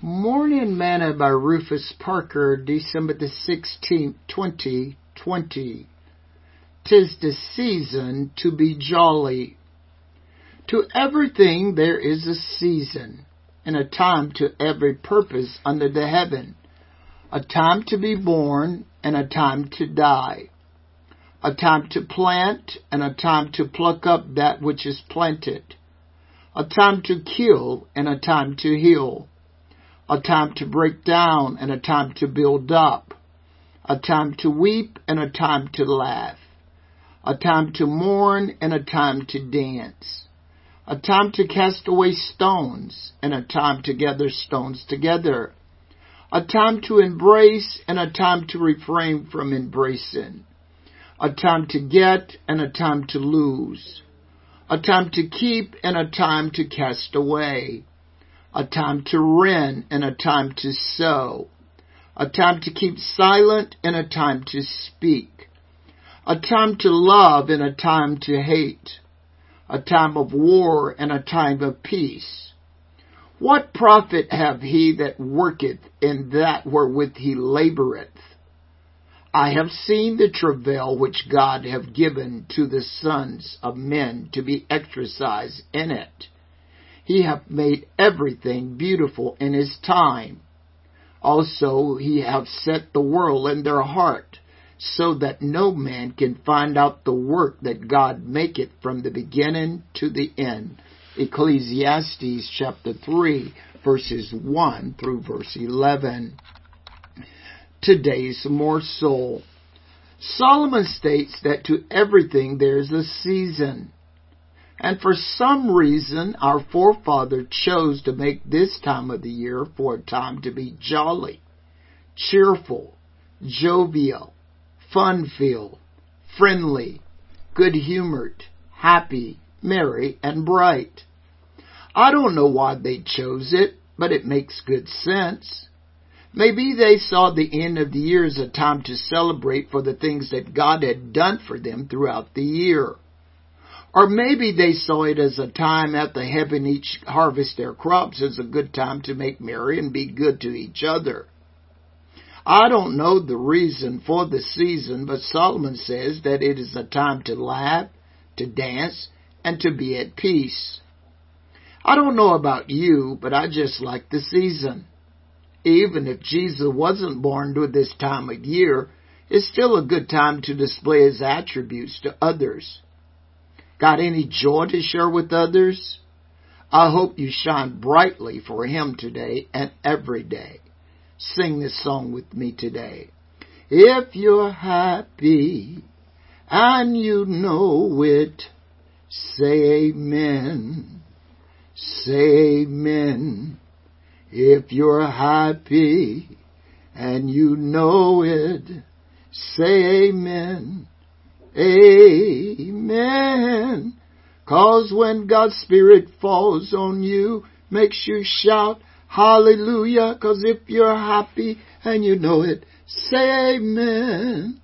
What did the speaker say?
Morning Manna by Rufus Parker, December the 16th, 2020. Tis the season to be jolly. To everything there is a season, and a time to every purpose under the heaven. A time to be born, and a time to die. A time to plant, and a time to pluck up that which is planted. A time to kill, and a time to heal a time to break down and a time to build up, a time to weep and a time to laugh, a time to mourn and a time to dance, a time to cast away stones and a time to gather stones together, a time to embrace and a time to refrain from embracing, a time to get and a time to lose, a time to keep and a time to cast away, a time to rend and a time to sow, a time to keep silent and a time to speak, a time to love and a time to hate, a time of war and a time of peace. What profit have he that worketh in that wherewith he laboureth? I have seen the travail which God hath given to the sons of men to be exercised in it. He hath made everything beautiful in his time. Also he hath set the world in their heart, so that no man can find out the work that God maketh from the beginning to the end. Ecclesiastes chapter 3 verses 1 through verse 11. Today's morsel. Solomon states that to everything there is a season. And for some reason, our forefather chose to make this time of the year for a time to be jolly, cheerful, jovial, fun-filled, friendly, good-humored, happy, merry, and bright. I don't know why they chose it, but it makes good sense. Maybe they saw the end of the year as a time to celebrate for the things that God had done for them throughout the year. Or maybe they saw it as a time after having each harvest their crops as a good time to make merry and be good to each other. I don't know the reason for the season, but Solomon says that it is a time to laugh, to dance, and to be at peace. I don't know about you, but I just like the season. Even if Jesus wasn't born during this time of year, it's still a good time to display his attributes to others. Got any joy to share with others? I hope you shine brightly for Him today and every day. Sing this song with me today. If you're happy and you know it, say amen. Say amen. If you're happy and you know it, say amen. Amen. Cause when God's Spirit falls on you, makes you shout, Hallelujah. Cause if you're happy and you know it, say Amen.